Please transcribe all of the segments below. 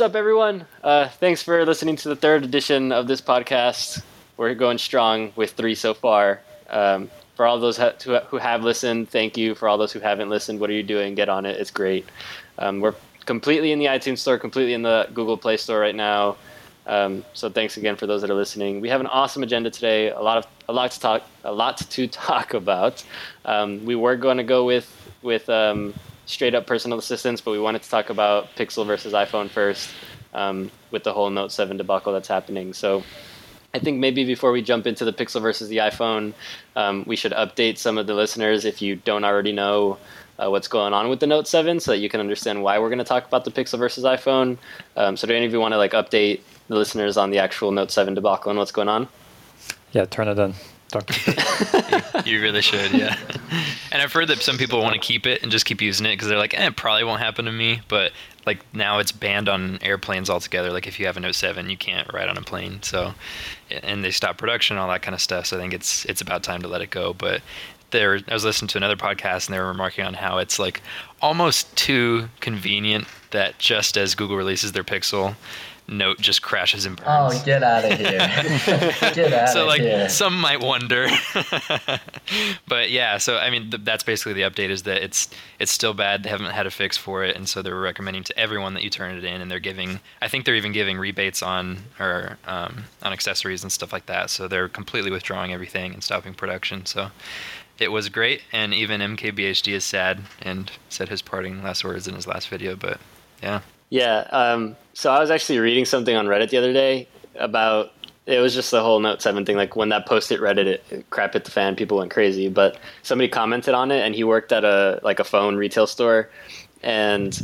What's up, everyone? Uh, thanks for listening to the third edition of this podcast. We're going strong with three so far. Um, for all those who have listened, thank you. For all those who haven't listened, what are you doing? Get on it. It's great. Um, we're completely in the iTunes Store, completely in the Google Play Store right now. Um, so thanks again for those that are listening. We have an awesome agenda today. A lot of a lot to talk a lot to talk about. Um, we were going to go with with um, straight up personal assistance, but we wanted to talk about Pixel versus iPhone first um, with the whole Note 7 debacle that's happening. So I think maybe before we jump into the Pixel versus the iPhone, um, we should update some of the listeners if you don't already know uh, what's going on with the Note 7 so that you can understand why we're going to talk about the Pixel versus iPhone. Um, so do any of you want to like update the listeners on the actual Note 7 debacle and what's going on? Yeah, turn it in. Don't you really should, yeah. And I've heard that some people want to keep it and just keep using it because they're like, eh, it probably won't happen to me. But like now it's banned on airplanes altogether. Like if you have a Note 7, you can't ride on a plane. So, and they stop production, all that kind of stuff. So I think it's it's about time to let it go. But there, I was listening to another podcast and they were remarking on how it's like almost too convenient that just as Google releases their Pixel, Note just crashes and burns. Oh, get out of here! get out so of like here! some might wonder, but yeah. So I mean, th- that's basically the update is that it's it's still bad. They haven't had a fix for it, and so they're recommending to everyone that you turn it in, and they're giving. I think they're even giving rebates on or um, on accessories and stuff like that. So they're completely withdrawing everything and stopping production. So it was great, and even MKBHD is sad and said his parting last words in his last video. But yeah. Yeah. Um, so I was actually reading something on Reddit the other day about it was just the whole Note 7 thing. Like when that post hit Reddit, it, it crap hit the fan. People went crazy. But somebody commented on it, and he worked at a like a phone retail store, and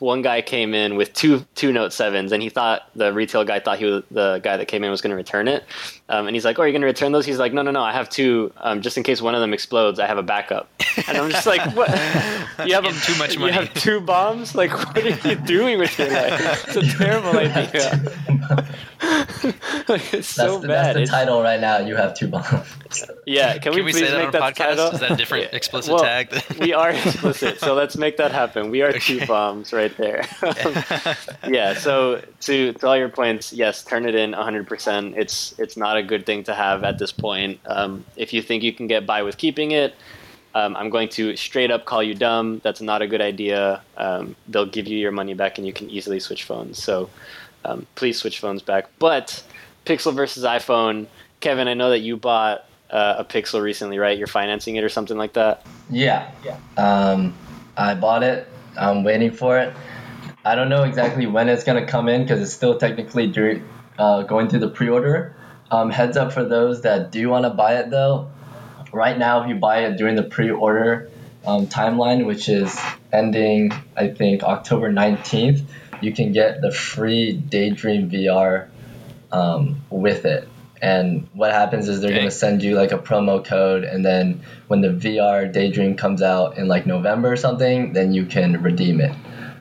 one guy came in with two two Note sevens, and he thought the retail guy thought he was the guy that came in was going to return it, um, and he's like, "Oh, you're you going to return those?" He's like, "No, no, no, I have two, um, just in case one of them explodes. I have a backup." And I'm just like, "What? You have a, too much money. You have two bombs? Like, what are you doing with your life? It's a terrible idea. like, it's that's so the, bad. That's the It's- title right now. You have two bombs. yeah, can, Can we we please say that make on that a the title? podcast? Is that a different Yeah. explicit Well, tag? we are explicit, so let's make that happen. We are two bombs right there. yeah. So to to all your points, yes, turn it in 100. percent It's it's not a good thing to have at this point. Um, if you think you can get by with keeping it, um, I'm going to straight up call you dumb. That's not a good idea. Um, they'll give you your money back, and you can easily switch phones. So um, please switch phones back. But Pixel versus iPhone, Kevin, I know that you bought uh, a Pixel recently, right? You're financing it or something like that. Yeah. Um, I bought it. I'm waiting for it. I don't know exactly when it's gonna come in because it's still technically during, uh, going through the pre-order. Um, heads up for those that do want to buy it though. Right now, if you buy it during the pre-order um, timeline, which is ending, I think October 19th, you can get the free Daydream VR um, with it. And what happens is they're Okay. gonna send you like a promo code, and then when the VR Daydream comes out in like November or something, then you can redeem it.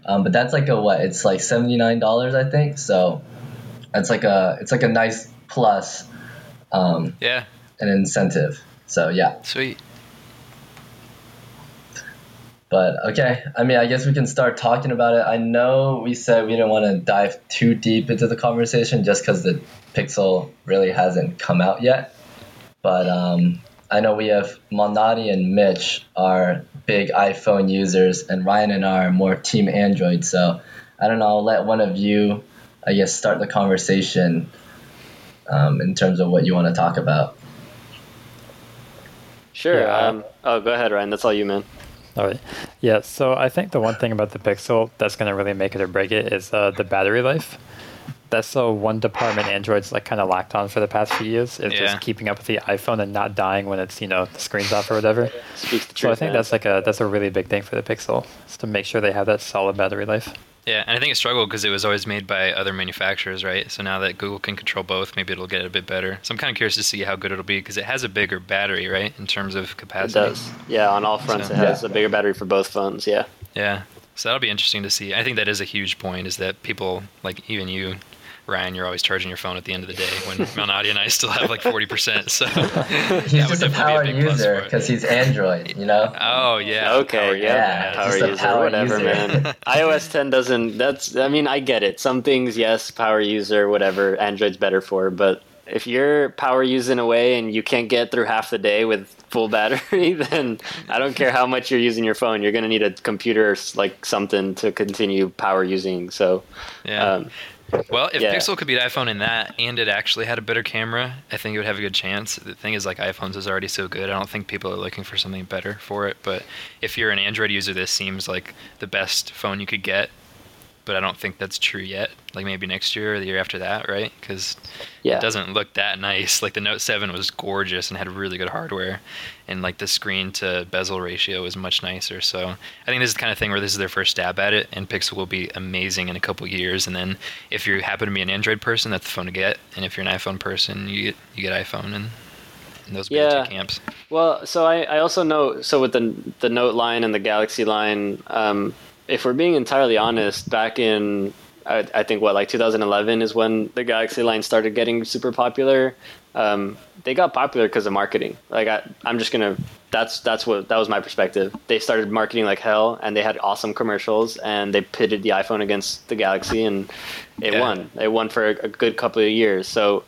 Um, but that's like a what? It's like seventy nine dollars, I think. So it's like a it's like a nice plus, um, yeah, an incentive. So yeah. sweet. But okay, I mean, I guess we can start talking about it. I know we said we didn't want to dive too deep into the conversation just because the Pixel really hasn't come out yet. But um, I know we have Malnati and Mitch are big iPhone users, and Ryan and I are more Team Android. So I don't know. I'll let one of you, I guess, start the conversation um, in terms of what you want to talk about. Sure. Yeah. Um, oh, go ahead, Ryan. That's all you, man. All right. Yeah. So I think the one thing about the Pixel that's going to really make it or break it is uh, the battery life. That's the one department Android's like kind of lacked on for the past few years is Yeah. just keeping up with the iPhone and not dying when it's you know the screen's off or whatever. Speaks the truth. So I think man. that's like a that's a really big thing for the Pixel is to make sure they have that solid battery life. Yeah, and I think it struggled because it was always made by other manufacturers, right? So now that Google can control both, maybe it'll get a bit better. So I'm kind of curious to see how good it'll be because it has a bigger battery, right, in terms of capacity. It does. Yeah, on all fronts, So- it has Yeah. a bigger battery for both phones. Yeah. Yeah, so that'll be interesting to see. I think that is a huge point is that people like even you, Ryan, you're always charging your phone at the end of the day when Malnati and I still have like 40%. So He's that just would a power be a user because he's Android, you know. Oh yeah. Okay, power yeah, yeah, power just user, power whatever, user. man. iOS 10 doesn't. That's. I mean, I get it. Some things, yes, power user, whatever. Android's better for, but if you're power using away and you can't get through half the day with full battery, then I don't care how much you're using your phone. You're gonna need a computer, like something, to continue power using. So, Yeah. um, Well, if Yeah. Pixel could beat iPhone in that, and it actually had a better camera, I think it would have a good chance. The thing is, like iPhones is already so good. I don't think people are looking for something better for it. But if you're an Android user, this seems like the best phone you could get. But I don't think that's true yet. Like maybe next year or the year after that, right? Because yeah, it doesn't look that nice. Like the Note 7 was gorgeous and had really good hardware, and like the screen to bezel ratio was much nicer. So I think this is the kind of thing where this is their first stab at it, and Pixel will be amazing in a couple years. And then if you happen to be an Android person, that's the phone to get, and if you're an iPhone person, you get you get iPhone, and, and those Yeah. two camps. Well, so I, I also know so with the the Note line and the Galaxy line, um, if we're being entirely honest, back in I, I think what like 2011 is when the Galaxy line started getting super popular. Um, they got popular because of marketing. Like I, I'm just gonna that's that's what that was my perspective. They started marketing like hell, and they had awesome commercials, and they pitted the iPhone against the Galaxy, and it Yeah. won. It won for a, a good couple of years. So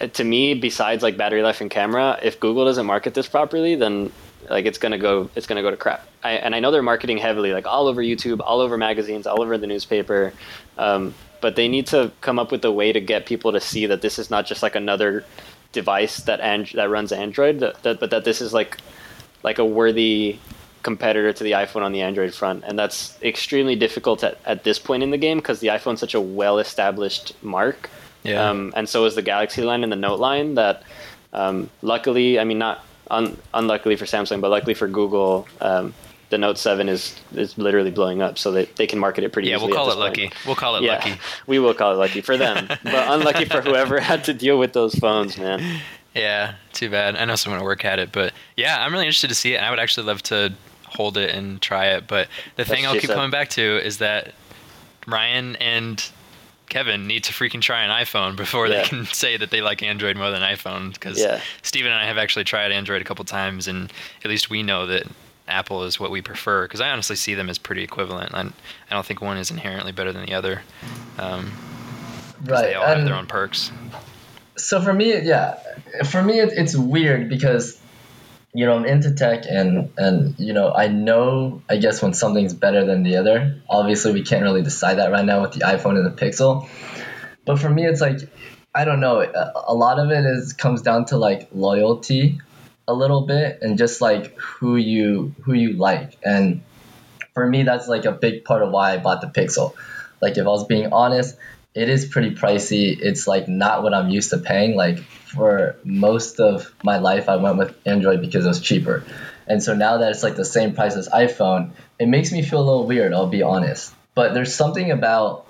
uh, to me, besides like battery life and camera, if Google doesn't market this properly, then like it's gonna go it's gonna go to crap. I, and I know they're marketing heavily, like all over YouTube, all over magazines, all over the newspaper. Um, but they need to come up with a way to get people to see that this is not just like another device that and that runs Android, that, that, but that this is like like a worthy competitor to the iPhone on the Android front, and that's extremely difficult at, at this point in the game because the iPhone's such a well-established mark. Yeah. Um, and so is the Galaxy line and the Note line. That um, luckily, I mean, not un- unluckily for Samsung, but luckily for Google, um, the Note Seven is is literally blowing up, so they, they can market it pretty. Easily. Yeah, we'll call it point. lucky. We'll call it Yeah, lucky. we will call it lucky for them, but unlucky for whoever had to deal with those phones, man. Yeah, too bad. I know someone at work had it, but yeah, I'm really interested to see it, and I would actually love to hold it and try it. But the thing I'll keep said. coming back to is that Ryan and Kevin need to freaking try an iPhone before Yeah. they can say that they like Android more than iPhone. Because Yeah. Steven and I have actually tried Android a couple times, and at least we know that Apple is what we prefer. Because I honestly see them as pretty equivalent. I, I don't think one is inherently better than the other. Um, 'cause Right. they all have their own perks. so for me, yeah, for me it, it's weird because you know I'm into tech and and you know I know I guess when something's better than the other. Obviously, we can't really decide that right now with the iPhone and the Pixel. But for me, it's like I don't know. A, lot of it is comes down to like loyalty, a little bit, and just like who you who you like. And for me, that's like a big part of why I bought the Pixel. Like if I was being honest, it is pretty pricey. It's like not what I'm used to paying. Like for most of my life, I went with Android because it was cheaper. And so now that it's like the same price as iPhone, it makes me feel a little weird, I'll be honest. But there's something about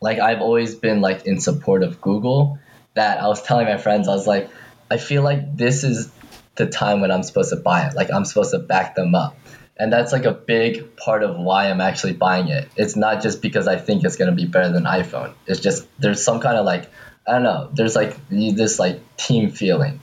like I've always been like in support of Google that I was telling my friends, I was like, I feel like this is the time when I'm supposed to buy it. Like I'm supposed to back them up. And that's like a big part of why I'm actually buying it. It's not just because I think it's gonna be better than iPhone. It's just there's some kind of like I don't know. There's like this like team feeling.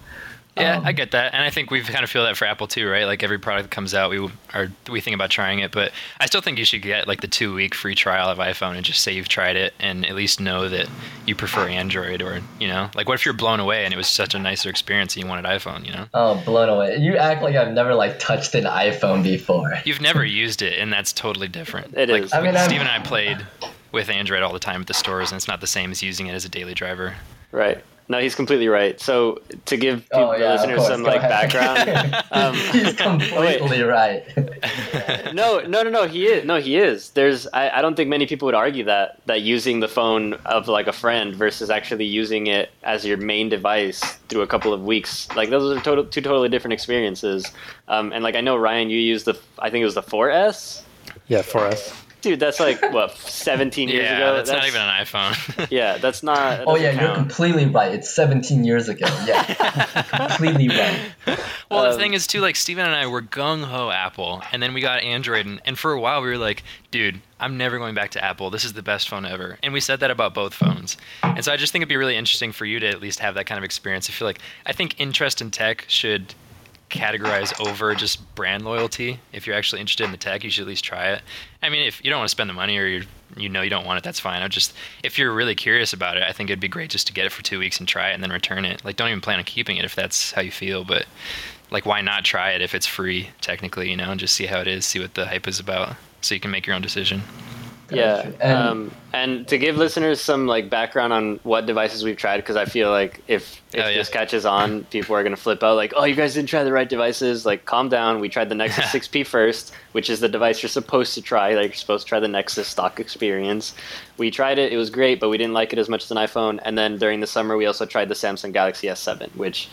Yeah, Um, I get that, and I think we kind of feel that for Apple too, right? Like every product that comes out, we are we think about trying it, but I still think you should get like the two week free trial of iPhone and just say you've tried it, and at least know that you prefer Android, or you know, like what if you're blown away and it was such a nicer experience and you wanted iPhone, you know? Oh, blown away. You act like I've never like touched an iPhone before. You've never used it, and that's totally different. It like, is. I mean, I'm- Steve and I played with Android all the time at the stores, and it's not the same as using it as a daily driver. Right. No, he's completely right. So to give people, Oh, yeah, of listeners some Go like ahead. background, um, He's completely right. no, no, no, no. He is. No, he is. There's. I, I don't think many people would argue that that using the phone of like a friend versus actually using it as your main device through a couple of weeks, like those are total, two totally different experiences. Um, and like I know Ryan, you used the. I think it was the 4S. Yeah, for us. Dude, that's like what 17 years yeah, ago. that's, not even an iPhone. Yeah, that's not. that Oh doesn't yeah, you're completely right. It's 17 years ago. Yeah, completely right. Well, the Um, thing is too, like Steven and I were gung ho Apple, and then we got Android, and, and for a while we were like, dude, I'm never going back to Apple. This is the best phone ever, and we said that about both phones. And so I just think it'd be really interesting for you to at least have that kind of experience. I feel like I think interest in tech should categorize over just brand loyalty. If you're actually interested in the tech, you should at least try it. I mean, if you don't want to spend the money or you you know you don't want it, that's fine. I just if you're really curious about it, I think it'd be great just to get it for two weeks and try it and then return it. Like, don't even plan on keeping it if that's how you feel, but like, why not try it if it's free technically, you know, and just see how it is, see what the hype is about, so you can make your own decision. Yeah, And- um, and to give listeners some like background on what devices we've tried, because I feel like if if Oh, yeah. this catches on, people are gonna flip out. Like, oh, you guys didn't try the right devices. Like, calm down. We tried the Nexus 6P first, which is the device you're supposed to try. Like, you're supposed to try the Nexus stock experience. We tried it. It was great, but we didn't like it as much as an iPhone. And then during the summer, we also tried the Samsung Galaxy S7, which,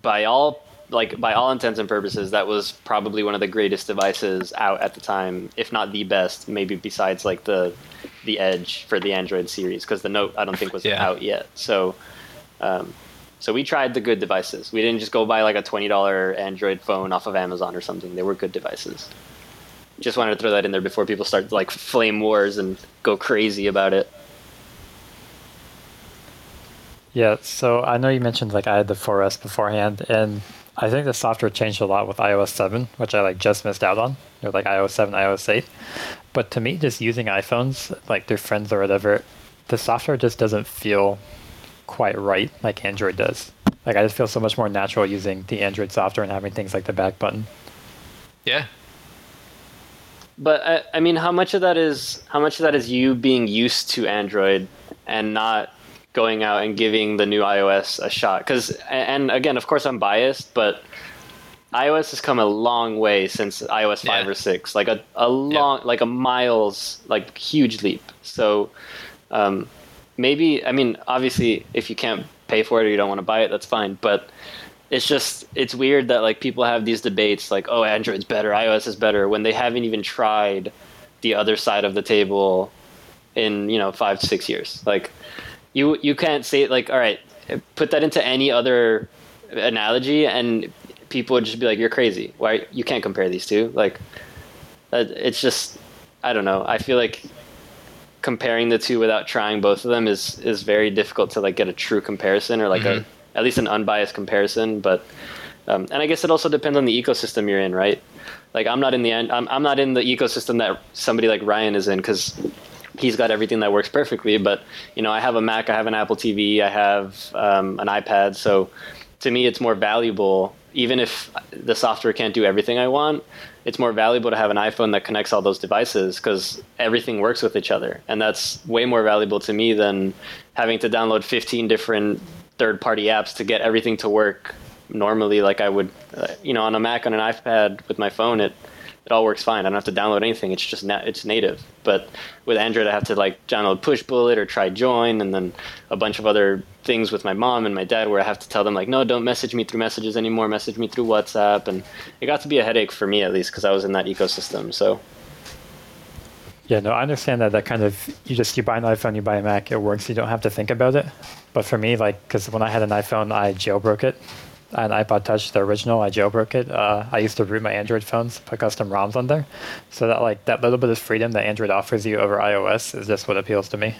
by all like by all intents and purposes, that was probably one of the greatest devices out at the time, if not the best. Maybe besides like the the Edge for the Android series, because the Note I don't think was Yeah. out yet. So, um, so we tried the good devices. We didn't just go buy like a twenty dollar Android phone off of Amazon or something. They were good devices. Just wanted to throw that in there before people start like flame wars and go crazy about it. Yeah, so I know you mentioned like I had the 4S beforehand, and I think the software changed a lot with iOS 7, which I like just missed out on, or like iOS 7, iOS 8. But to me, just using iPhones, like through friends or whatever, the software just doesn't feel quite right like Android does. Like I just feel so much more natural using the Android software and having things like the back button. Yeah, But I, I mean, how much of that is how much of that is you being used to Android and not going out and giving the new iOS a shot? Because and again, of course, I'm biased, but iOS has come a long way since iOS five Yeah. or six, like a a long, like a miles, like huge leap. So um, maybe I mean, obviously, if you can't pay for it or you don't want to buy it, that's fine. But it's just it's weird that like people have these debates like oh android's better ios is better when they haven't even tried the other side of the table in you know five to six years like you you can't say like all right put that into any other analogy and people would just be like you're crazy. Why you can't compare these two. Like it's just i don't know. I feel like comparing the two without trying both of them is is very difficult to like get a true comparison or like a at least an unbiased comparison. But um, and i guess it also depends on the ecosystem you're in right? Like i'm not in the end i'm, I'm not in the ecosystem that somebody like ryan is in because he's got everything that works perfectly but you know i have a mac i have an apple tv i have um, an ipad so to me it's more valuable. Even if the software can't do everything i want it's more valuable to have an iphone that connects all those devices because everything works with each other. And that's way more valuable to me than having to download 15 different third party apps to get everything to work normally like i would uh, you know on a mac on an ipad with my phone it it all works fine. I don't have to download anything. It's just na- it's native. But with Android, I have to like download Pushbullet or try Join, and then a bunch of other things with my mom and my dad where I have to tell them like, no, don't message me through messages anymore. Message me through WhatsApp, and it got to be a headache for me at least because I was in that ecosystem. So Yeah, no, I understand that. That kind of you just you buy an iPhone, you buy a Mac, it works. You don't have to think about it. But for me, like, because when I had an iPhone, I jailbroke it. I an iPod Touch, the original, I jailbroke it. Uh, I used to root my Android phones, put custom ROMs on there, so that like that little bit of freedom that Android offers you over iOS is just what appeals to me.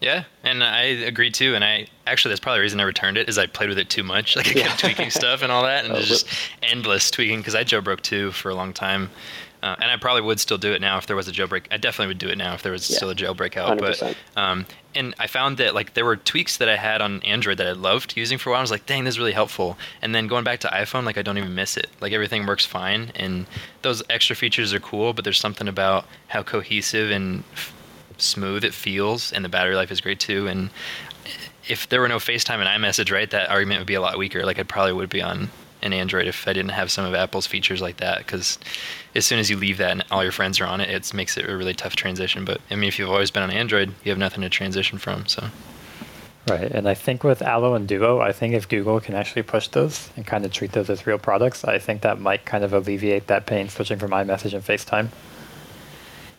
Yeah, and I agree too. And I actually that's probably the reason I returned it is I played with it too much. Like I kept tweaking stuff and all that, and Oh, it's just endless tweaking because I jailbroke too for a long time. Uh, and I probably would still do it now if there was a jailbreak. I definitely would do it now if there was Yeah. still a jailbreak out. 100%. But um, and I found that like there were tweaks that I had on Android that I loved using for a while. I was like, dang, this is really helpful. And then going back to iPhone, like I don't even miss it. Like everything works fine, and those extra features are cool. But there's something about how cohesive and f- smooth it feels, and the battery life is great too. And if there were no FaceTime and iMessage, right, that argument would be a lot weaker. Like I probably would be on an Android if I didn't have some of Apple's features like that. Because as soon as you leave that and all your friends are on it, it makes it a really tough transition. But I mean, if you've always been on Android, you have nothing to transition from. So Right, and I think with Allo and Duo, I think if Google can actually push those and kind of treat those as real products, I think that might kind of alleviate that pain switching from iMessage and FaceTime.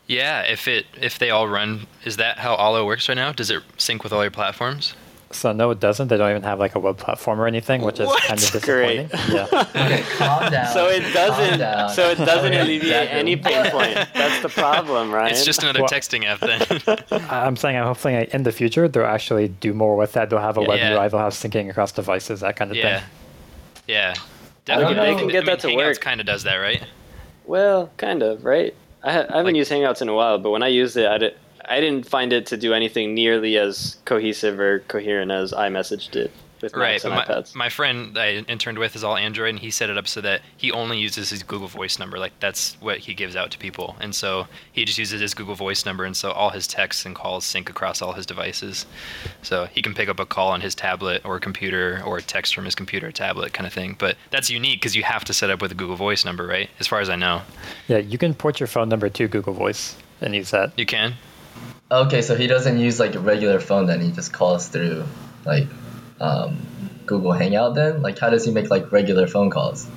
Yeah, if it if they all run, is that how Allo works right now? Does it sync with all your platforms? So no, it doesn't. They don't even have like a web platform or anything, which is What? kind of Great. disappointing. Yeah. Okay, calm down. So it doesn't. So it doesn't Okay, alleviate exactly. any pain point. That's the problem, right? It's just another Well- texting app then. I'm saying I'm hoping in the future they'll actually do more with that. They'll have a web Yeah. UI, they'll have syncing across devices, that kind of yeah, thing. yeah. I don't Definitely. know. They can get I mean, that to Hangouts work. Kind of does that, right? Well, kind of, right? I, ha- I haven't Like- used Hangouts in a while, but when I used it, I, did, I didn't find it to do anything nearly as cohesive or coherent as iMessage did with Right, but and my, iPads. my friend I interned with is all Android, and he set it up so that he only uses his Google Voice number. Like that's what he gives out to people, and so he just uses his Google Voice number, and so all his texts and calls sync across all his devices. So he can pick up a call on his tablet or computer, or text from his computer or tablet, kind of thing. But that's unique because you have to set up with a Google Voice number, right? As far as I know, Yeah, you can port your phone number to Google Voice and use that. you can. Okay, so he doesn't use like a regular phone then, he just calls through like um, Google Hangout then? Like how does he make like regular phone calls?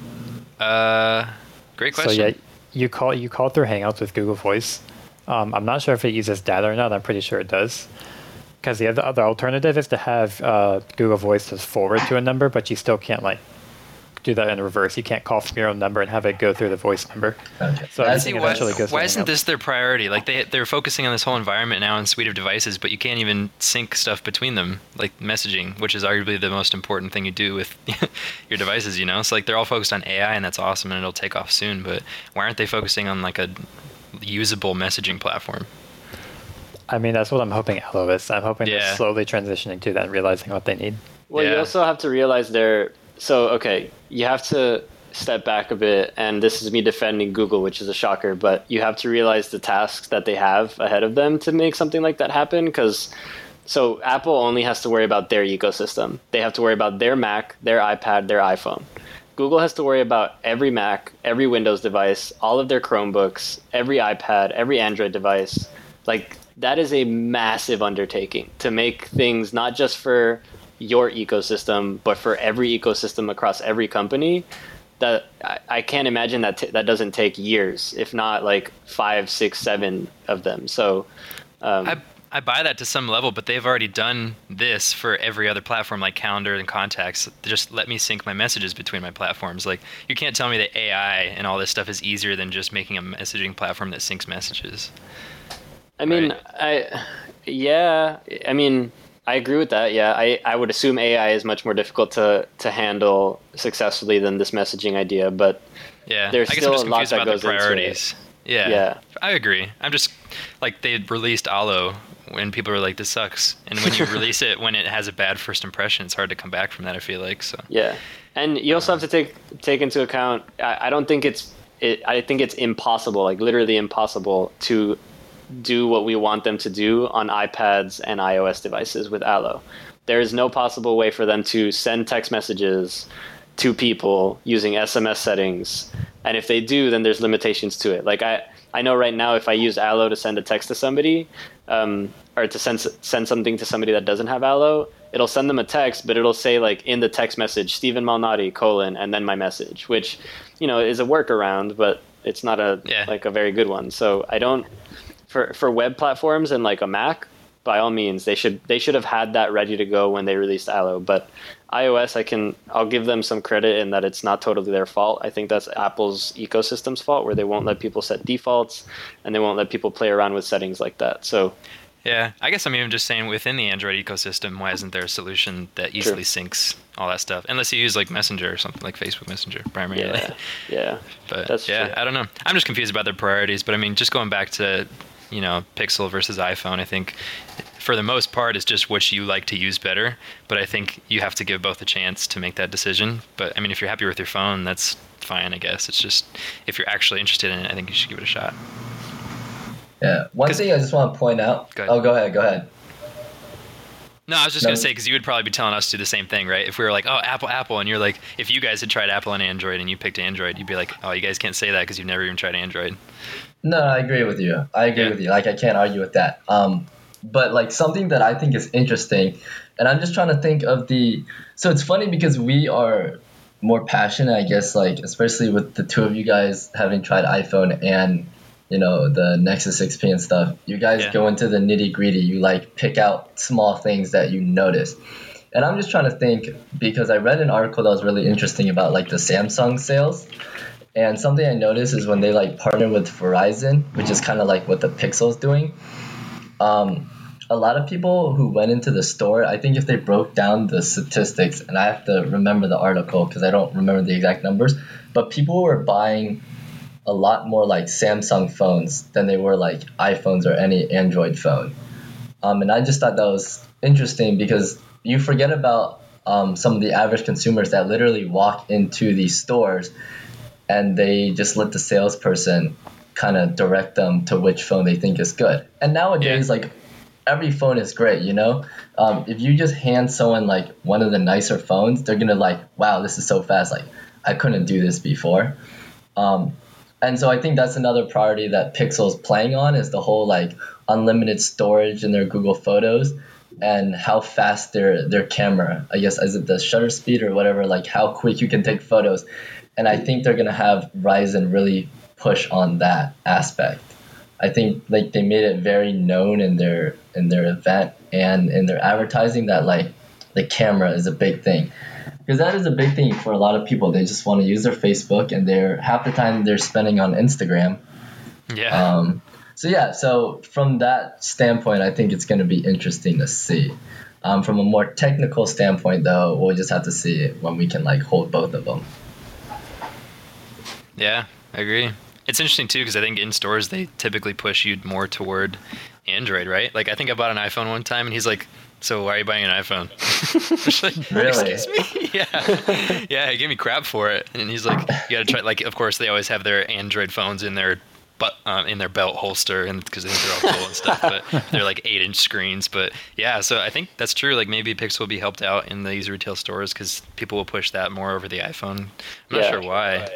Uh, great question. So yeah, you call you call through Hangouts with Google Voice. Um, I'm not sure if it uses data or not. I'm pretty sure it does. Because the other, other alternative is to have uh, Google Voice just forward to a number, but you still can't like do that in reverse. You can't call from your own number and have it go through the voice number. Okay. So That's- See, everything why, eventually goes why isn't Hangouts. this their priority? Like they they're focusing on this whole environment now and suite of devices, but you can't even sync stuff between them, like messaging, which is arguably the most important thing you do with your devices. You know, it's like they're all focused on AI, and that's awesome, and it'll take off soon. But why aren't they focusing on like a usable messaging platform? I mean, that's what I'm hoping Allo is. I'm hoping Yeah. they're slowly transitioning to that and realizing what they need. Well, you also have to realize they're so okay. You have to step back a bit, and this is me defending Google, which is a shocker. But you have to realize the tasks that they have ahead of them to make something like that happen. Because so Apple only has to worry about their ecosystem. They have to worry about their Mac, their iPad, their iPhone. Google has to worry about every Mac, every Windows device, all of their Chromebooks, every iPad, every Android device. Like that is a massive undertaking to make things not just for your ecosystem, but for every ecosystem across every company. That I, I can't imagine that t- that doesn't take years, if not like five, six, seven of them. So, um, I I buy that to some level, but they've already done this for every other platform like Calendar and Contacts. Just let me sync my messages between my platforms. Like you can't tell me that AI and all this stuff is easier than just making a messaging platform that syncs messages. I mean, Right. I, yeah, I mean, I agree with that. Yeah, I, I would assume AI is much more difficult to, to handle successfully than this messaging idea, but Yeah, There's still a lot that goes the into it. priorities. Yeah, Yeah. I agree. I'm just like they released Allo when people were like, "This sucks," and when you release it when it has a bad first impression, it's hard to come back from that. I feel like so. yeah, and you also have to take take into account. I, I don't think it's it, I think it's impossible, like literally impossible, to do what we want them to do on iPads and iOS devices with Allo. There is no possible way for them to send text messages to people using SMS settings. And if they do, then there's limitations to it. Like I, I know right now if I use Allo to send a text to somebody, um, or to send send something to somebody that doesn't have Allo, it'll send them a text, but it'll say like in the text message Stephen Malnati colon and then my message, which you know is a workaround, but it's not a Yeah. like a very good one. So I don't for for web platforms and like a Mac, by all means, they should they should have had that ready to go when they released Allo. But iOS, I can I'll give them some credit in that it's not totally their fault. I think that's Apple's ecosystem's fault, where they won't let people set defaults and they won't let people play around with settings like that. So Yeah, I guess I'm even just saying within the Android ecosystem, why isn't there a solution that easily syncs all that stuff? Unless you use like Messenger or something like Facebook Messenger primarily. yeah, yeah, But That's yeah, true. I don't know. I'm just confused about their priorities. But I mean, just going back to, you know, Pixel versus iPhone, I think for the most part it's just which you like to use better. But I think you have to give both a chance to make that decision. But I mean, if you're happy with your phone, that's fine, I guess. It's just if you're actually interested in it, I think you should give it a shot. Yeah. One thing I just want to point out. Go. Oh, go ahead. Go ahead. No, I was just No. gonna say because you would probably be telling us to do the same thing, right? If we were like, oh, Apple, Apple, and you're like, if you guys had tried Apple and Android and you picked Android, you'd be like, oh, you guys can't say that because you've never even tried Android. No, I agree with you. I agree Yeah. with you. Like I can't argue with that. Um, but like something that I think is interesting, and I'm just trying to think of the. So it's funny because we are more passionate, I guess, like especially with the two of you guys having tried iPhone and you know, the Nexus 6P and stuff, you guys Yeah. go into the nitty gritty. You like pick out small things that you notice. And I'm just trying to think because I read an article that was really interesting about like the Samsung sales. And something I noticed is when they like partner with Verizon, which is kind of like what the Pixel's doing. Um, a lot of people who went into the store, I think if they broke down the statistics, and I have to remember the article because I don't remember the exact numbers, but people were buying a lot more like Samsung phones than they were like iPhones or any Android phone. Um, and I just thought that was interesting because you forget about um, some of the average consumers that literally walk into these stores and they just let the salesperson kind of direct them to which phone they think is good. And nowadays, Yeah. like every phone is great, you know. Um, if you just hand someone like one of the nicer phones, they're gonna like, wow, this is so fast. Like I couldn't do this before. Um, and so I think that's another priority that Pixel's playing on is the whole like unlimited storage in their Google Photos and how fast their their camera. I guess is it the shutter speed or whatever, like how quick you can take photos. And I think they're gonna have Verizon really push on that aspect. I think like they made it very known in their in their event and in their advertising that like the camera is a big thing because that is a big thing for a lot of people. They just want to use their Facebook, and they're half the time they're spending on Instagram. Yeah. Um, so yeah, so from that standpoint, I think it's going to be interesting to see. Um, from a more technical standpoint, though, we'll just have to see when we can like hold both of them. Yeah, I agree. It's interesting too because I think in stores they typically push you more toward Android, right? Like I think I bought an iPhone one time and he's like, "So why are you buying an iPhone?" Like, Really? Excuse me? yeah, yeah. He gave me crap for it, and he's like, "You got to try." Like, of course, they always have their Android phones in their but um, in their belt holster, and because they think they're all cool and stuff. But they're like eight-inch screens. But yeah, so I think that's true. Like maybe Pixel will be helped out in these retail stores because people will push that more over the iPhone. I'm not Yeah. sure why.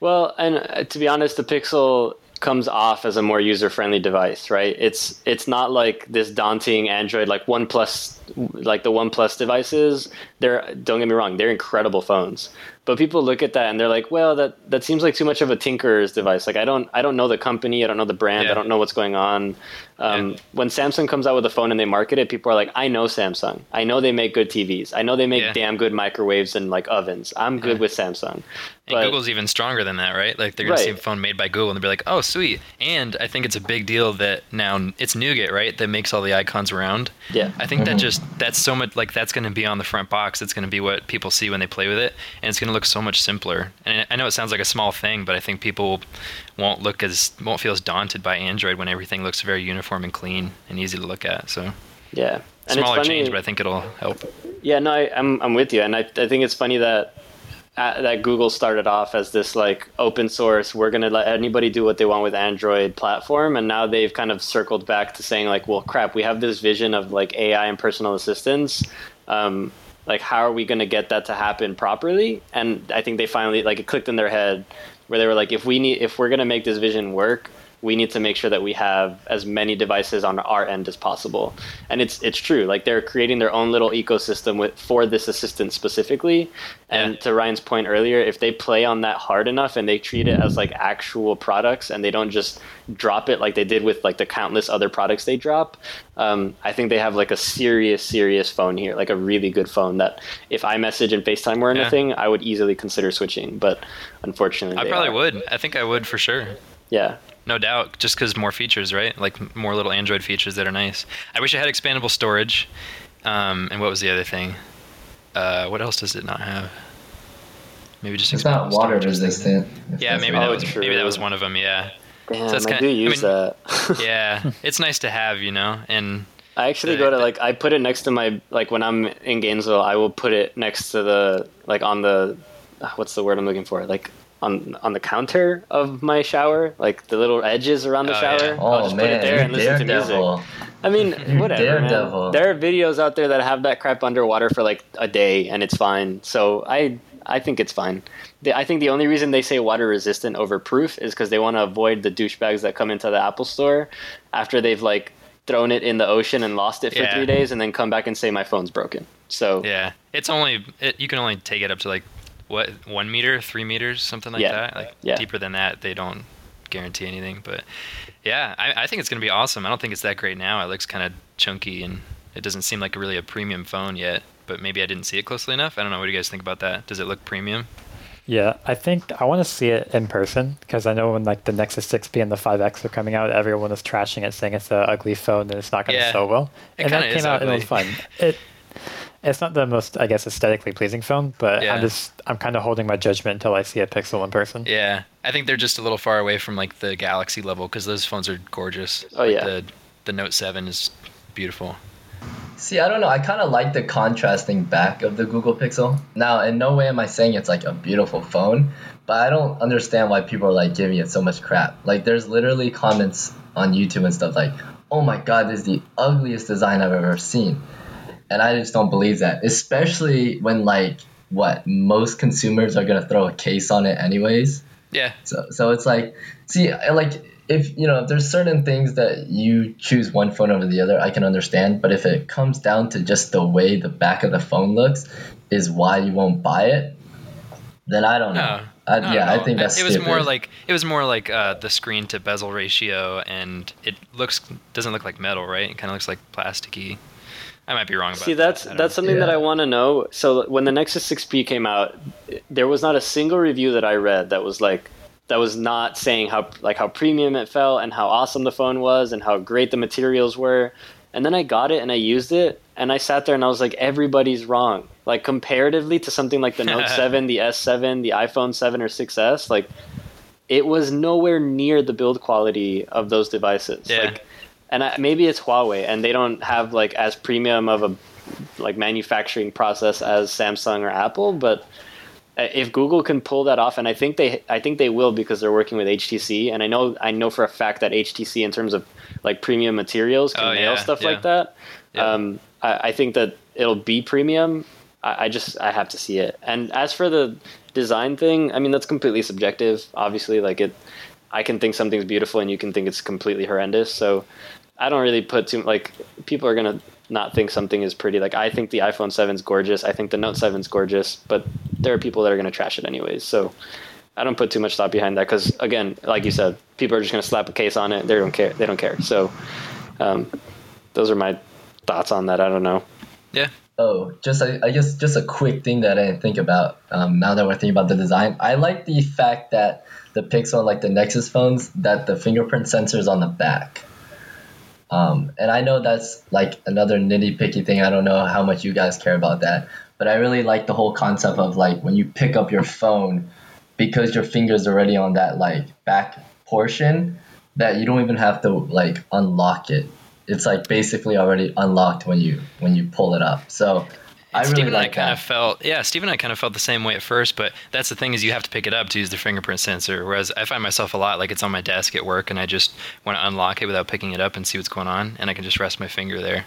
Well, and uh, to be honest, the Pixel comes off as a more user-friendly device, right? It's it's not like this daunting Android like OnePlus, like the OnePlus devices. They're don't get me wrong, they're incredible phones. But people look at that and they're like, well, that that seems like too much of a tinkerer's device. Like I don't I don't know the company, I don't know the brand, Yeah. I don't know what's going on. Um, Yeah. When Samsung comes out with a phone and they market it, people are like, I know Samsung. I know they make good TVs. I know they make Yeah. damn good microwaves and like ovens. I'm good Yeah. with Samsung. And But- Google's even stronger than that, right? Like they're gonna see a phone made by Google and they'll be like, "Oh, sweet." And I think it's a big deal that now it's Nougat, right? That makes all the icons round. Yeah. I think that Mhm. just that's so much like that's gonna be on the front box. It's gonna be what people see when they play with it, and it's gonna look so much simpler. And I know it sounds like a small thing, but I think people won't look as won't feel as daunted by Android when everything looks very uniform and clean and easy to look at. So Yeah. And smaller change, but I think it'll help. Yeah, no, I, I'm I'm with you, and I I think it's funny that uh, that Google started off as this like open source. We're gonna let anybody do what they want with Android platform, and now they've kind of circled back to saying like, well, crap, we have this vision of like AI and personal assistance. Um, like, how are we gonna get that to happen properly? And I think they finally like it clicked in their head where they were like, if we need, if we're gonna make this vision work, we need to make sure that we have as many devices on our end as possible. And it's it's true. Like they're creating their own little ecosystem with for this assistant specifically. And Yeah. to Ryan's point earlier, if they play on that hard enough and they treat it as like actual products and they don't just drop it like they did with like the countless other products they drop, um, I think they have like a serious, serious phone here, like a really good phone that if iMessage and FaceTime were Yeah. anything, I would easily consider switching. But unfortunately, I probably are. would. I think I would for sure. Yeah. No doubt, just because more features, right? Like more little Android features that are nice. I wish it had expandable storage. Um, and what was the other thing? Uh, what else does it not have? Maybe just It's not expandable water storage, I was thinking. resistant. Yeah, maybe that was it is. maybe that was one of them. Yeah, Damn, that's I kinda- do I use mean- that. yeah. it's nice to have, you know. And I actually The- go to the- like I put it next to my like when I'm in Gainesville, I will put it next to the like on the uh, what's the word I'm looking for like on on the counter of my shower, like the little edges around the Oh, shower. yeah. Oh, I'll Oh just put it there and you listen to music. I mean, You whatever. Man. daredevil. There are videos out there that have that crap underwater for like a day and it's fine. So I I think it's fine. The- I think the only reason they say water resistant over proof is because they want to avoid the douchebags that come into the Apple store after they've like thrown it in the ocean and lost it for Yeah. three days and then come back and say my phone's broken. So yeah, it's only it, you can only take it up to like what one meter, three meters, something like Yeah. that. Like Yeah. deeper than that, they don't guarantee anything. But yeah, I, I think it's gonna be awesome. I don't think it's that great now. It looks kind of chunky and it doesn't seem like really a premium phone yet. But maybe I didn't see it closely enough. I don't know. What do you guys think about that? Does it look premium? Yeah, I think I want to see it in person because I know when like the Nexus 6P and the 5X are coming out, everyone is trashing it, saying it's an ugly phone and it's not going to Yeah, sell well. it and that came is out and it was ugly. fun. It it's not the most, I guess, aesthetically pleasing phone, but Yeah. I'm just I'm kind of holding my judgment until I see a Pixel in person. Yeah, I think they're just a little far away from like the Galaxy level because those phones are gorgeous. Oh, Like, yeah. the the Note Seven is beautiful. See, I don't know. I kind of like the contrasting back of the Google Pixel. Now, in no way am I saying it's like a beautiful phone, but I don't understand why people are like giving it so much crap. Like, there's literally comments on YouTube and stuff like, "Oh my God, this is the ugliest design I've ever seen," and I just don't believe that. Especially when like what most consumers are gonna throw a case on it anyways. Yeah, So so it's like, see, like if you know if there's certain things that you choose one phone over the other, I can understand. But if it comes down to just the way the back of the phone looks, is why you won't buy it, then I don't know. no. I, not yeah, I think that's it was more like it was more like uh, the screen to bezel ratio, and it looks doesn't look like metal, right? It kind of looks like plasticky. I might be wrong about See, that. that's I that's know. something that I want to know. So when the Nexus 6P came out, there was not a single review that I read that was like that was not saying how like how premium it felt and how awesome the phone was and how great the materials were. And then I got it and I used it and I sat there and I was like, everybody's wrong. Like comparatively to something like the Note 7, the S7, the iPhone 7 or 6S, like it was nowhere near the build quality of those devices. Yeah. Like, and I, maybe it's Huawei, and they don't have like as premium of a like manufacturing process as Samsung or Apple. But uh, if Google can pull that off, and I think they, I think they will because they're working with HTC, and I know, I know for a fact that HTC, in terms of like premium materials, can Oh, nail yeah, stuff yeah. like that. Yeah. Um, I, I think that it'll be premium. I, I just I have to see it. And as for the design thing, I mean that's completely subjective. Obviously, like it, I can think something's beautiful and you can think it's completely horrendous. So I don't really put too like people are gonna not think something is pretty. Like I think the iPhone 7's gorgeous. I think the Note 7's gorgeous, but there are people that are gonna trash it anyways. So I don't put too much thought behind that because again, like you said, people are just gonna slap a case on it. They don't care. They don't care. So um, those are my thoughts on that. I don't know. yeah. Oh, just I, I guess just a quick thing that I didn't think about. Um, now that we're thinking about the design, I like the fact that the Pixel, like the Nexus phones, that the fingerprint sensor is on the back. Um, and I know that's like another nitty picky thing. I don't know how much you guys care about that, but I really like the whole concept of like when you pick up your phone, because your finger's already on that like back portion, that you don't even have to like unlock it. It's like basically already unlocked when you when you pull it up. So I really Steve and I kind that. of felt, yeah, Steve and I kind of felt the same way at first, but that's the thing is you have to pick it up to use the fingerprint sensor. Whereas I find myself a lot like it's on my desk at work, and I just want to unlock it without picking it up and see what's going on, and I can just rest my finger there.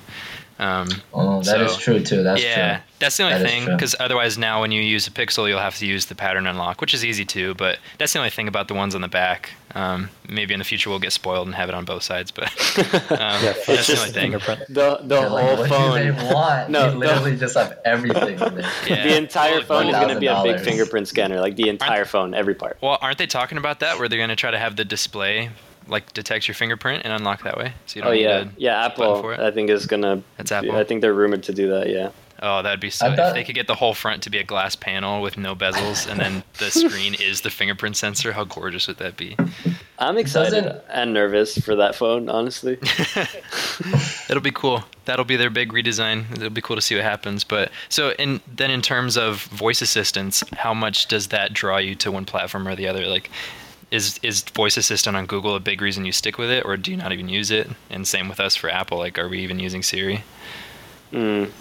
Um, Oh, that is So, true too. That's yeah, true. that's the only That is thing. Because otherwise, now when you use a Pixel, you'll have to use the pattern unlock, which is easy too. But that's the only thing about the ones on the back. Um, maybe in the future we'll get spoiled and have it on both sides, but um, Yeah, that's the just only thing. The the They're like, whole what phone. do they want? No, they the- literally just have everything. Yeah. The entire Well, phone is going to be a big fingerprint scanner, like the entire phone, every part. Well, aren't they talking about that where they're going to try to have the display like detect your fingerprint and unlock that way? So you Oh don't need yeah, a yeah. Apple, for it? I think is gonna. That's Apple. I think they're rumored to do that. Yeah. Oh, that'd be so. I if they could get the whole front to be a glass panel with no bezels, and then the screen is the fingerprint sensor, how gorgeous would that be? I'm excited Doesn't- and nervous for that phone, honestly. It'll be cool. That'll be their big redesign. It'll be cool to see what happens. But so, in then in terms of voice assistance, how much does that draw you to one platform or the other? Like, is is voice assistant on Google a big reason you stick with it, or do you not even use it? And same with us for Apple. Like, are we even using Siri? Mm.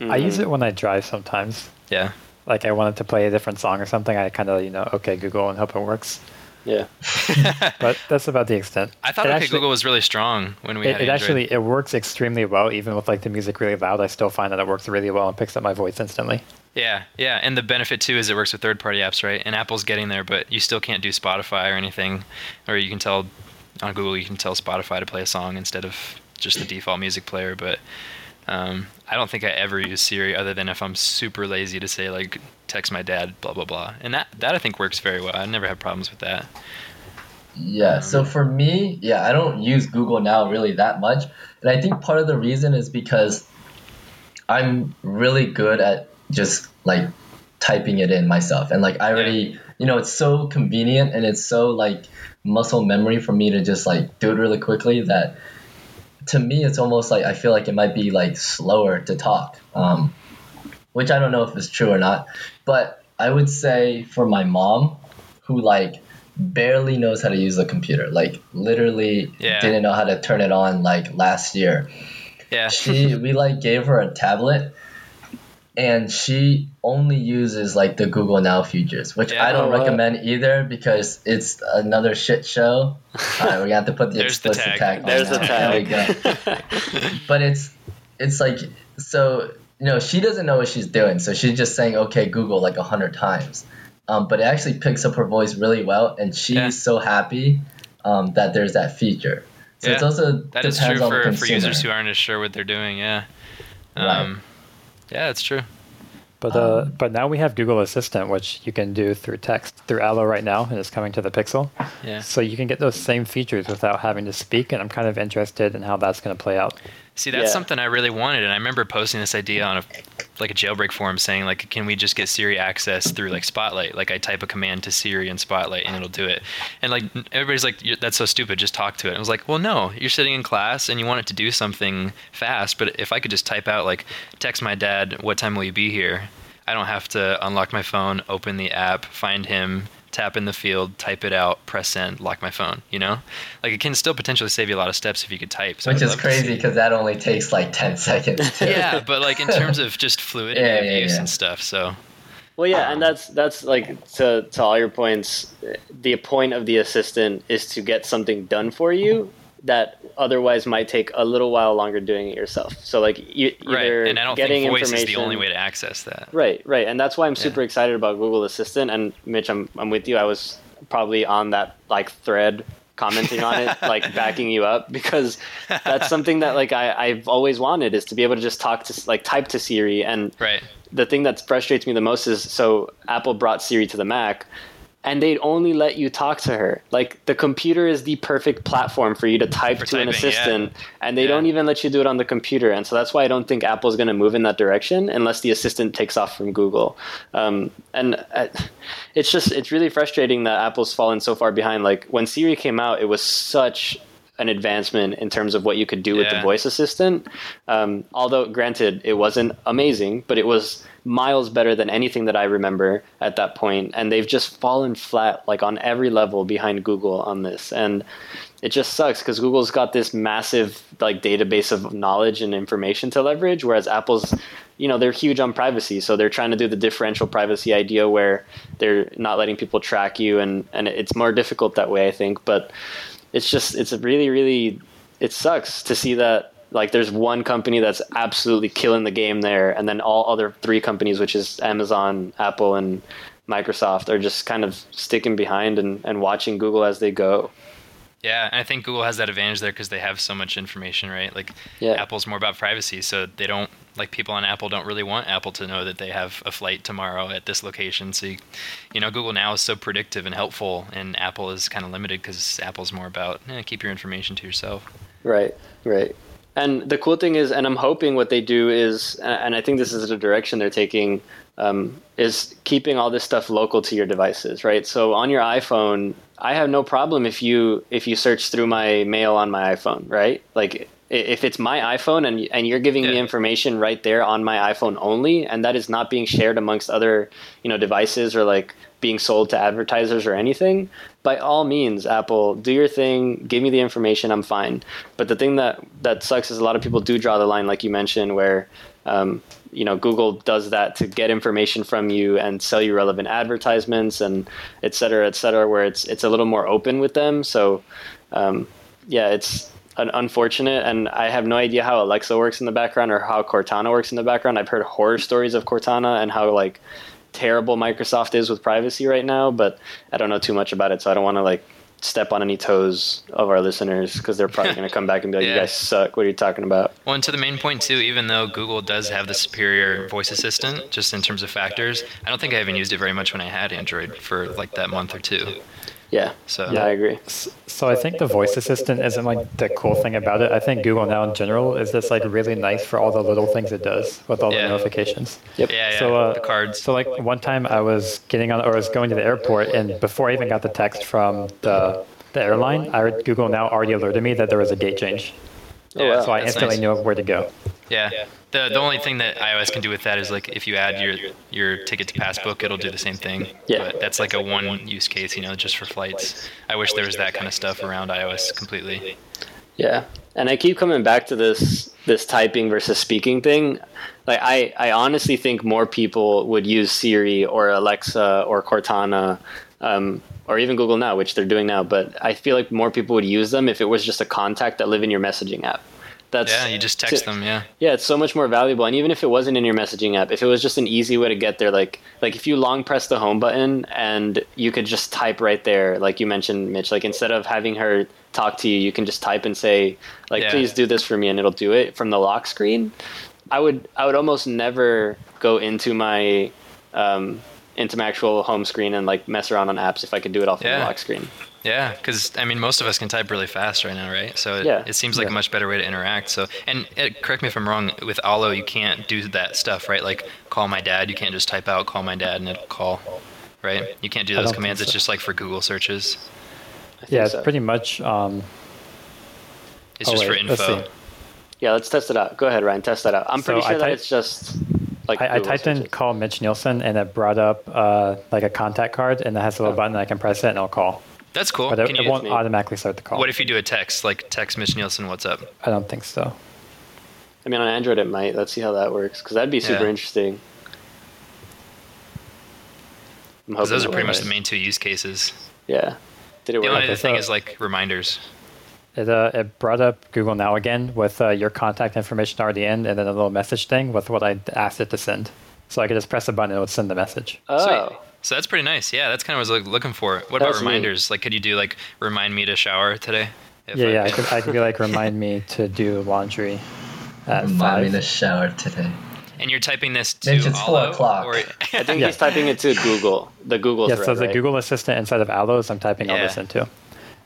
I use it when I drive sometimes. Yeah. Like I wanted to play a different song or something. I kind of you know okay Google and hope it works. Yeah. But that's about the extent. I thought It OK actually- Google was really strong when we It, had it actually it works extremely well even with like the music really loud. I still find that it works really well and picks up my voice instantly. Yeah, yeah, and the benefit too is it works with third-party apps, right? And Apple's getting there, but you still can't do Spotify or anything, or you can tell on Google you can tell Spotify to play a song instead of just the default music player. But um, I don't think I ever use Siri other than if I'm super lazy to say like text my dad, blah blah blah, and that that I think works very well. I never have problems with that. Yeah, so for me, yeah, I don't use Google now really that much. And I think part of the reason is because I'm really good at just like typing it in myself. And like I already, you know, it's so convenient and it's so like muscle memory for me to just like do it really quickly that to me it's almost like I feel like it might be like slower to talk. Um, which I don't know if it's true or not. But I would say for my mom, who like barely knows how to use a computer, like literally Yeah. didn't know how to turn it on like last year. Yeah. She we like gave her a tablet and she only uses like the Google Now features, which Yeah. I don't wow. recommend either because it's another shit show. All right, we're gonna have to put the There's the explicit tag. tag. on There's the now. There we tag. go but it's it's like so you know she doesn't know what she's doing so she's just saying okay google like a hundred times um, but it actually picks up her voice really well and she's Yeah. so happy um, that there's that feature so it's Yeah. also That is depends true on the for, for users who aren't as sure what they're doing. Yeah. Right. Yeah, it's true. But uh, Um, but now we have Google Assistant, which you can do through text through Allo right now, and it's coming to the Pixel. Yeah. So you can get those same features without having to speak, and I'm kind of interested in how that's going to play out. See, that's Yeah. something I really wanted, and I remember posting this idea on a like a jailbreak forum saying like, can we just get Siri access through like Spotlight? Like I type a command to Siri in Spotlight and it'll do it. And like everybody's like, that's so stupid. Just talk to it. And I was like, well, no, you're sitting in class and you want it to do something fast, but if I could just type out like, text my dad, what time will you be here? I don't have to unlock my phone, open the app, find him, tap in the field, type it out, press send, lock my phone. You know, like it can still potentially save you a lot of steps if you could type. So which I'd is love to see- crazy because that only takes like 10 seconds too. yeah, but like in terms of just fluidity Yeah, of yeah, use yeah. and stuff. So Well, yeah, and um, that's that's like to to all your points. The point of the assistant is to get something done for you that otherwise might take a little while longer doing it yourself. So like you, right, either and I don't getting think voice is information. the only way to access that. Right, right, and that's why I'm super excited about Google Assistant. And Mitch, I'm I'm with you. I was probably on that like thread commenting on it, like backing you up because that's something that like I I've always wanted is to be able to just talk to like type to Siri and Right. the thing that frustrates me the most is so Apple brought Siri to the Mac and they'd only let you talk to her. Like the computer is the perfect platform for you to type For to an typing, yeah. assistant and they Yeah. don't even let you do it on the computer. And so that's why I don't think Apple's going to move in that direction unless the assistant takes off from Google. Um, and uh, it's just it's really frustrating that Apple's fallen so far behind. Like when Siri came out, it was such an advancement in terms of what you could do with the voice assistant. Um, although, granted, it wasn't amazing, but it was miles better than anything that I remember at that point. And they've just fallen flat, like on every level, behind Google on this. And it just sucks because Google's got this massive like database of knowledge and information to leverage, whereas Apple's, you know, they're huge on privacy, so they're trying to do the differential privacy idea where they're not letting people track you, and and it's more difficult that way, I think. But it's just it's a really really it sucks to see that like there's one company that's absolutely killing the game there and then all other three companies which is amazon apple and microsoft are just kind of sticking behind and, and watching google as they go Yeah, and I think Google has that advantage there because they have so much information, right? Like Yeah. Apple's more about privacy, so they don't like people on Apple don't really want Apple to know that they have a flight tomorrow at this location. So, you, you know, Google now is so predictive and helpful, and Apple is kind of limited because Apple's more about eh, keep your information to yourself. Right, right. And the cool thing is, and I'm hoping what they do is, and I think this is the direction they're taking, um, is keeping all this stuff local to your devices, right? So on your iPhone, I have no problem if you if you search through my mail on my iPhone, right? Like if it's my iPhone and and you're giving me information right there on my iPhone only, and that is not being shared amongst other you know devices or like being sold to advertisers or anything, by all means, Apple, do your thing, give me the information, I'm fine. But the thing that that sucks is a lot of people do draw the line, like you mentioned, where um, you know Google does that to get information from you and sell you relevant advertisements and et cetera, et cetera, where it's it's a little more open with them. So um, yeah, it's un- unfortunate, and I have no idea how Alexa works in the background or how Cortana works in the background. I've heard horror stories of Cortana and how like terrible Microsoft is with privacy right now, but I don't know too much about it, so I don't want to like step on any toes of our listeners because they're probably going to come back and be like, "You guys suck. What are you talking about?" Well, and to the main point too, even though Google does have the superior voice assistant, just in terms of factors, I don't think I even used it very much when I had Android for like that month or two. Yeah. So Yeah, I agree. S- So I think the voice assistant isn't like the cool thing about it. I think Google Now in general is just like really nice for all the little things it does with all Yeah. the notifications. Yep. yeah, yeah, So, uh, the cards. So like one time I was getting on, or I was going to the airport, and before I even got the text from the the airline, I Google Now already alerted me that there was a gate change. Oh, wow. So I That's instantly nice. knew where to go. Yeah. The the only thing that iOS can do with that is like if you add your your ticket to Passbook, it'll do the same thing. Yeah. But that's like a one use case, you know, just for flights. I wish there was that kind of stuff around iOS completely. Yeah, and I keep coming back to this this typing versus speaking thing. Like I, I honestly think more people would use Siri or Alexa or Cortana, um, or even Google Now, which they're doing now. But I feel like more people would use them if it was just a contact that live in your messaging app. That's Yeah, you just text to- them, yeah. Yeah, it's so much more valuable. And even if it wasn't in your messaging app, if it was just an easy way to get there, like like if you long press the home button and you could just type right there, like you mentioned, Mitch, like instead of having her talk to you, you can just type and say, like, Yeah. please do this for me, and it'll do it from the lock screen. I would I would almost never go into my um, into my actual home screen and like mess around on apps if I could do it off of Yeah. the lock screen. Yeah, because I mean, most of us can type really fast right now, right? So it, Yeah. it seems like a much better way to interact. So, and it, correct me if I'm wrong. With Allo, you can't do that stuff, right? Like call my dad. You can't just type out "call my dad" and it'll call, right? You can't do those don't think commands. It's just like for Google searches. I think Yeah, it's so. pretty much. Um, It's Oh, just wait, for let's info. Yeah, let's test it out. Go ahead, Ryan. Test that out. I'm So pretty I sure that type- it's just like I, I Google typed in call Mitch Nielsen and it brought up uh, like a contact card and it has a little Oh. button that I can press it and it'll call. That's cool. But it, it won't me? automatically start the call. what if you do a text, like text Mitch Nielsen, "What's up"? I don't think so. I mean, on Android it might. Let's see how that works because that'd be super Yeah. interesting. Because those are pretty much the main two use cases. Yeah. Did it The only other thing is like reminders. It, uh, it brought up Google Now again with uh, your contact information already in and then a little message thing with what I asked it to send. So I could just press a button and it would send the message. Oh, Sweet. So that's pretty nice. Yeah, that's kind of what I was looking for. What That's about neat. reminders? Like, could you do like remind me to shower today? If yeah, yeah. I could, I could be like, remind me to do laundry at Remind me five. to shower today. And you're typing this to Mitch, it's four o'clock. Or, I think Yeah. he's typing it to Google, the Google Yeah, thread, so the right? Google Assistant inside of Allos, I'm typing all this into.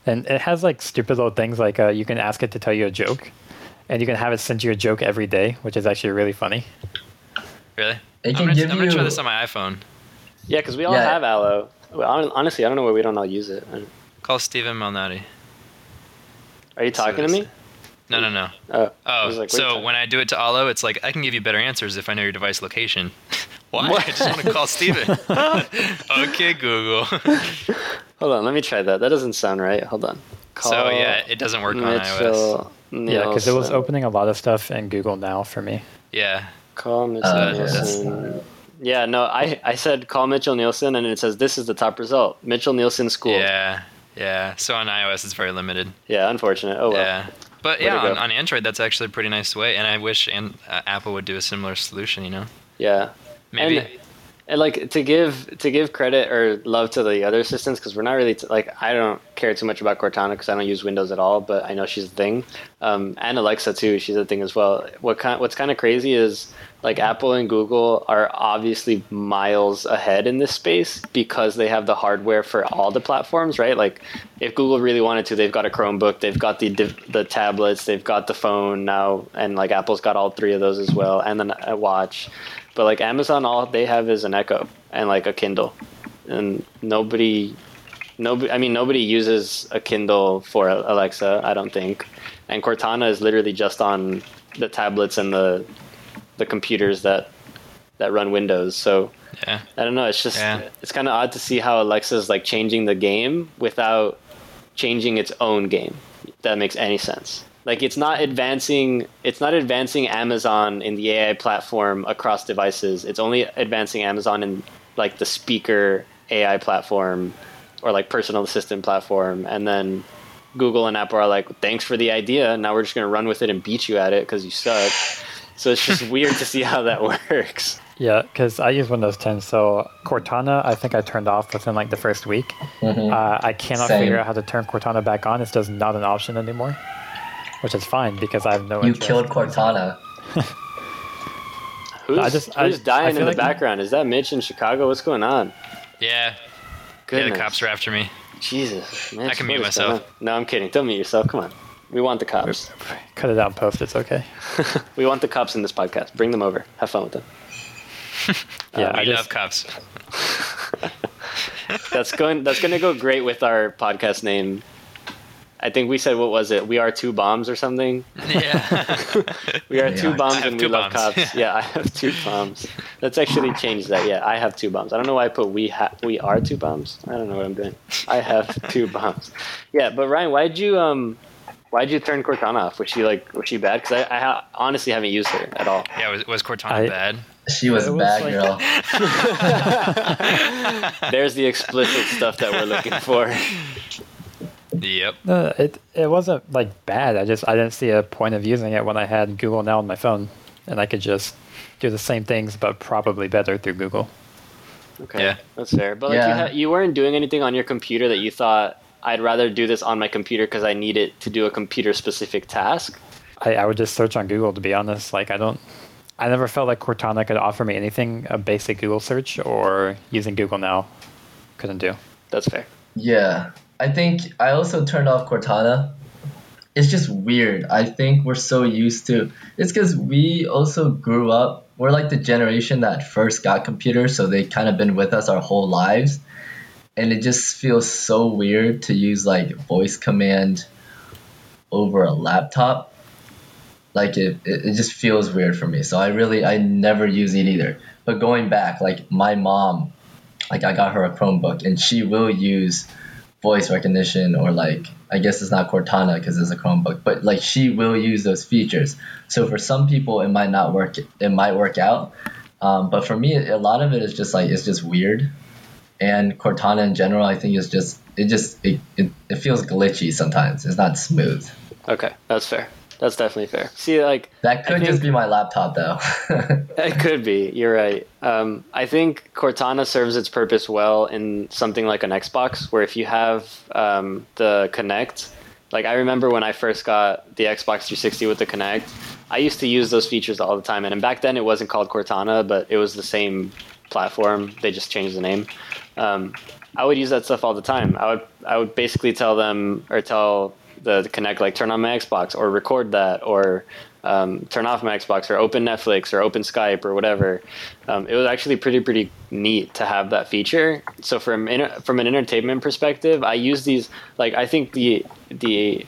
And it has like stupid little things like uh, you can ask it to tell you a joke, and you can have it send you a joke every day, which is actually really funny. really? It I'm can gonna, I'm gonna try this on my iPhone. Yeah, because we all Yeah. have Allo. Well, honestly, I don't know why we don't all use it. Call Steven Malnati. Are you talking to me? No, no, no. Oh, Oh, like, so when I do it to Allo, it's like I can give you better answers if I know your device location. Why? What? I just want to call Steven. okay, Google. Hold on, let me try that. That doesn't sound right. Hold on. so Call yeah, it doesn't work on iOS. Mitchell Yeah, because it was opening a lot of stuff in Google Now for me. Yeah. Call Mitchell Uh, Nielsen. Yeah, no, I, I said call Mitchell Nielsen, and it says this is the top result. Mitchell Nielsen School. Yeah. Yeah. So on iOS, it's very limited. Yeah, unfortunate. Oh well. Yeah. But Way yeah, on, on Android, that's actually a pretty nice way. And I wish and, uh, Apple would do a similar solution, you know? Yeah. Maybe. And, and like to give to give credit or love to the other assistants because we're not really t- like I don't care too much about Cortana because I don't use Windows at all, but I know she's a thing. Um, and Alexa too, she's a thing as well. What kind what's kind of crazy is like Apple and Google are obviously miles ahead in this space because they have the hardware for all the platforms, right? Like if Google really wanted to, they've got a Chromebook, they've got the the tablets, they've got the phone now, and like Apple's got all three of those as well, and then a watch. But like Amazon, all they have is an Echo and like a Kindle, and nobody, nobody. I mean, nobody uses a Kindle for Alexa. I don't think. And Cortana is literally just on the tablets and the the computers that that run Windows. So yeah. I don't know. It's just Yeah. it's kind of odd to see how Alexa's like changing the game without changing its own game. If that makes any sense. Like it's not advancing. It's not advancing Amazon in the AI platform across devices. It's only advancing Amazon in like the speaker AI platform or like personal assistant platform, and then Google and Apple are like, "Thanks for the idea. Now we're just gonna run with it and beat you at it because you suck." So it's just weird to see how that works. Yeah, because I use Windows 10, so Cortana I think I turned off within like the first week. Uh, I cannot Same. figure out how to turn Cortana back on. It's just not an option anymore, which is fine because I have no idea. You interest. killed Cortana. Who's, I just- I- dying I feel in the like- background? Is that Mitch in Chicago? What's going on? Yeah. Yeah, the cops are after me. Jesus, man. I can what mute myself. No, I'm kidding. Don't mute yourself. Come on. We want the cops. Cut it out and post. It's okay. we want the cops in this podcast. Bring them over. Have fun with them. Yeah, I we just love cops. That's going. That's going to go great with our podcast name. I think we said what was it? We are two bombs or something. Yeah. We are Yeah. two bombs and two we love cops. yeah, I have two bombs. Let's actually change that. Yeah, I have two bombs. I don't know why I put we ha- we are two bombs. I don't know what I'm doing. I have two bombs. Yeah, but Ryan, why did you um why did you turn Cortana off? Was she like was she bad? Because I, I ha- honestly haven't used her at all. yeah. Was, was Cortana I- bad? She was It a bad like- girl. There's the explicit stuff that we're looking for. Yep. no, it it wasn't like bad. I just I didn't see a point of using it when I had Google Now on my phone, and I could just do the same things but probably better through Google. Okay, Yeah. that's fair. But like you, ha- you weren't doing anything on your computer that you thought I'd rather do this on my computer because I need it to do a computer specific task. I, I would just search on Google to be honest. Like I don't, I never felt like Cortana could offer me anything a basic Google search or using Google Now couldn't do. That's fair. Yeah, I think I also turned off Cortana. It's just weird. I think we're so used to. It's because we also grew up. We're like the generation that first got computers, so they kind of been with us our whole lives, and it just feels so weird to use like voice command over a laptop. Like it, it, just feels weird for me. So I really, I never use it either. But going back, like my mom, like I got her a Chromebook, and she will use voice recognition or like I guess it's not Cortana because it's a Chromebook, but like she will use those features. So for some people it might not work. It might work out, um, but for me a lot of it is just like it's just weird. And Cortana in general, I think is just it just it, it, it feels glitchy sometimes. It's not smooth. Okay, that's fair. That's definitely fair. See, like That could I just be my laptop though. it could be. You're right. Um, I think Cortana serves its purpose well in something like an Xbox, where if you have um, the Kinect, like I remember when I first got the Xbox 360 with the Kinect, I used to use those features all the time. And back then it wasn't called Cortana, but it was the same platform. They just changed the name. Um, I would use that stuff all the time. I would I would basically tell them or tell the, Kinect like turn on my Xbox or record that or um, turn off my Xbox or open Netflix or open Skype or whatever. Um, it was actually pretty pretty neat to have that feature. So from from an entertainment perspective, I use these like I think the the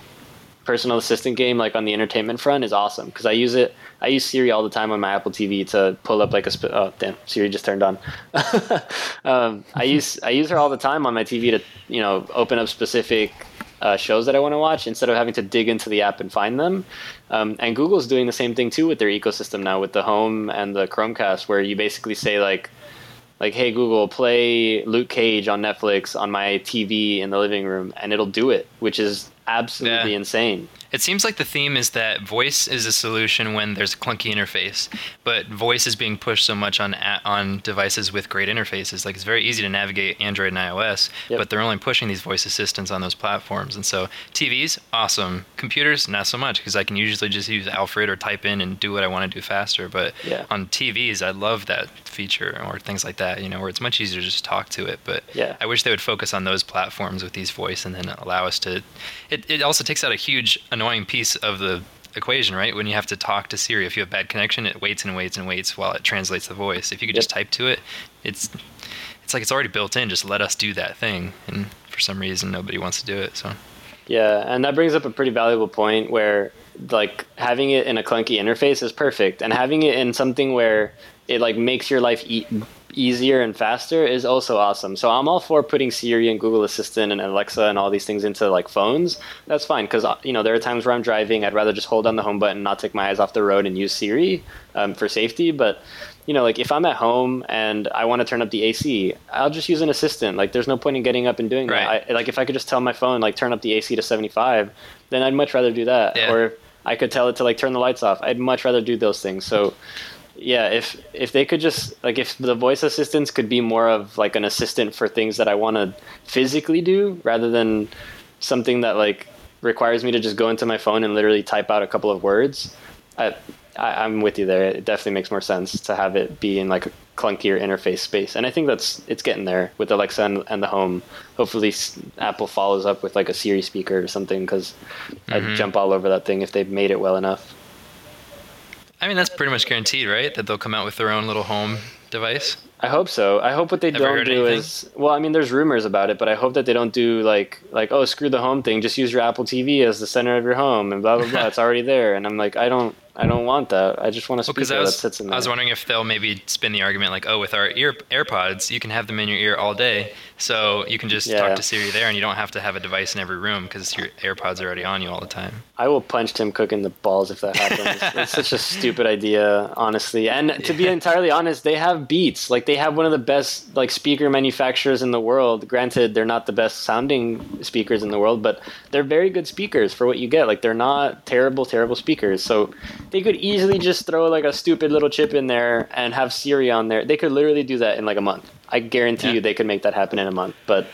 personal assistant game like on the entertainment front is awesome because I use it. I use Siri all the time on my Apple TV to pull up like a. Sp- oh damn, Siri just turned on. um, I use I use her all the time on my TV to you know open up specific uh, shows that I want to watch instead of having to dig into the app and find them. Um, and Google's doing the same thing too with their ecosystem now with the Home and the Chromecast, where you basically say like like hey google play luke cage on netflix on my tv in the living room and it'll do it which is absolutely Yeah. insane It seems like the theme is that voice is a solution when there's a clunky interface, but voice is being pushed so much on on devices with great interfaces. Like it's very easy to navigate Android and iOS, Yep. but they're only pushing these voice assistants on those platforms. And so TVs, awesome. Computers, not so much because I can usually just use Alfred or type in and do what I want to do faster. But Yeah. on TVs, I love that feature or things like that. You know, where it's much easier to just talk to it. But Yeah. I wish they would focus on those platforms with these voice and then allow us to. It, it also takes out a huge annoying piece of the equation, right? When you have to talk to Siri, if you have bad connection, it waits and waits and waits while it translates the voice. If you could just type to it, it's it's like it's already built in. Just let us do that thing, and for some reason nobody wants to do it. So Yeah, and that brings up a pretty valuable point where like having it in a clunky interface is perfect, and having it in something where it like makes your life e- easier and faster is also awesome. So I'm all for putting Siri and Google Assistant and Alexa and all these things into like phones. That's fine because you know there are times where I'm driving, I'd rather just hold down the home button, not take my eyes off the road, and use Siri um, for safety. But you know, like if I'm at home and I want to turn up the AC, I'll just use an assistant. Like there's no point in getting up and doing Right. that. I, like if I could just tell my phone like turn up the AC to 75, then I'd much rather do that. Yeah. Or I could tell it to like turn the lights off. I'd much rather do those things. So yeah, if if they could just like if the voice assistants could be more of like an assistant for things that I want to physically do rather than something that like requires me to just go into my phone and literally type out a couple of words. I, I I'm with you there. It definitely makes more sense to have it be in like a clunkier interface space. And I think that's it's getting there with Alexa and, and the Home. Hopefully, Apple follows up with like a Siri speaker or something because I'd Mhm. jump all over that thing if they've made it well enough. I mean, that's pretty much guaranteed, right? That they'll come out with their own little home device. I hope so. I hope what they Ever don't do anything? is well. I mean, there's rumors about it, but I hope that they don't do like like oh screw the home thing. Just use your Apple TV as the center of your home and blah blah blah. it's already there, and I'm like I don't I don't want that. I just want a Well, speaker I that was, sits in there. I was wondering if they'll maybe spin the argument like, oh, with our ear AirPods, you can have them in your ear all day, so you can just Yeah. talk to Siri there, and you don't have to have a device in every room because your AirPods are already on you all the time. I will punch Tim Cook in the balls if that happens. it's such a stupid idea, honestly. And to be entirely honest, they have Beats. Like they have one of the best like speaker manufacturers in the world. Granted, they're not the best sounding speakers in the world, but they're very good speakers for what you get. Like they're not terrible, terrible speakers. So they could easily just throw like a stupid little chip in there and have Siri on there. They could literally do that in like a month. I guarantee Yeah. you they could make that happen in a month. But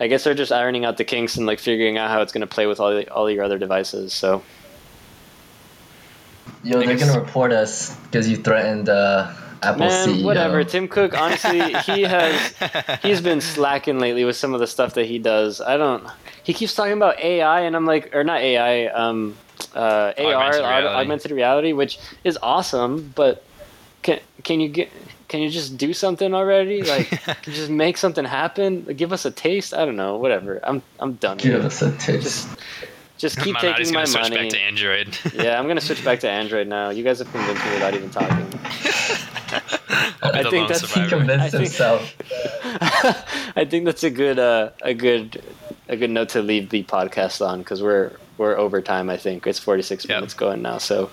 I guess they're just ironing out the kinks and like figuring out how it's going to play with all the, all your other devices. So Yo, they're gonna report us because you threatened uh, Apple man, CEO. whatever. Tim Cook, honestly, he has he's been slacking lately with some of the stuff that he does. I don't. He keeps talking about AI, and I'm like, or not AI, um, uh, AR, Augmented reality. augmented reality, which is awesome. But can can you get? Can you just do something already? Like, can you just make something happen? Like, give us a taste. I don't know. Whatever. I'm I'm done. with Give it. us a taste. Just just keep Malnati's taking my gonna switch money. back to Android. yeah, I'm gonna switch back to Android now. You guys have convinced me without even talking. I'll be I the think lone that's- he convinced I think- himself. I think that's a good uh, a good a good note to leave the podcast on because we're we're over time. I think it's 46 Yep. minutes going now. So,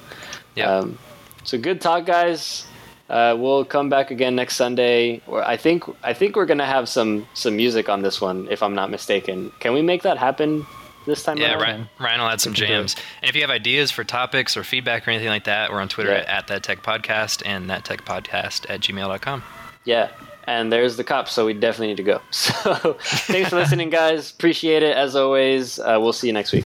Yep. um, so good talk, guys. Uh, we'll come back again next Sunday. Or I think I think we're gonna have some some music on this one, if I'm not mistaken. Can we make that happen this time? Yeah, around? Ryan, Ryan will add some We can do it. jams. And if you have ideas for topics or feedback or anything like that, we're on Twitter Yeah. at, at that tech podcast and that tech podcast at gmail.com. Yeah. And there's the cops, so we definitely need to go. So thanks for listening, guys. Appreciate it as always. Uh, we'll see you next week.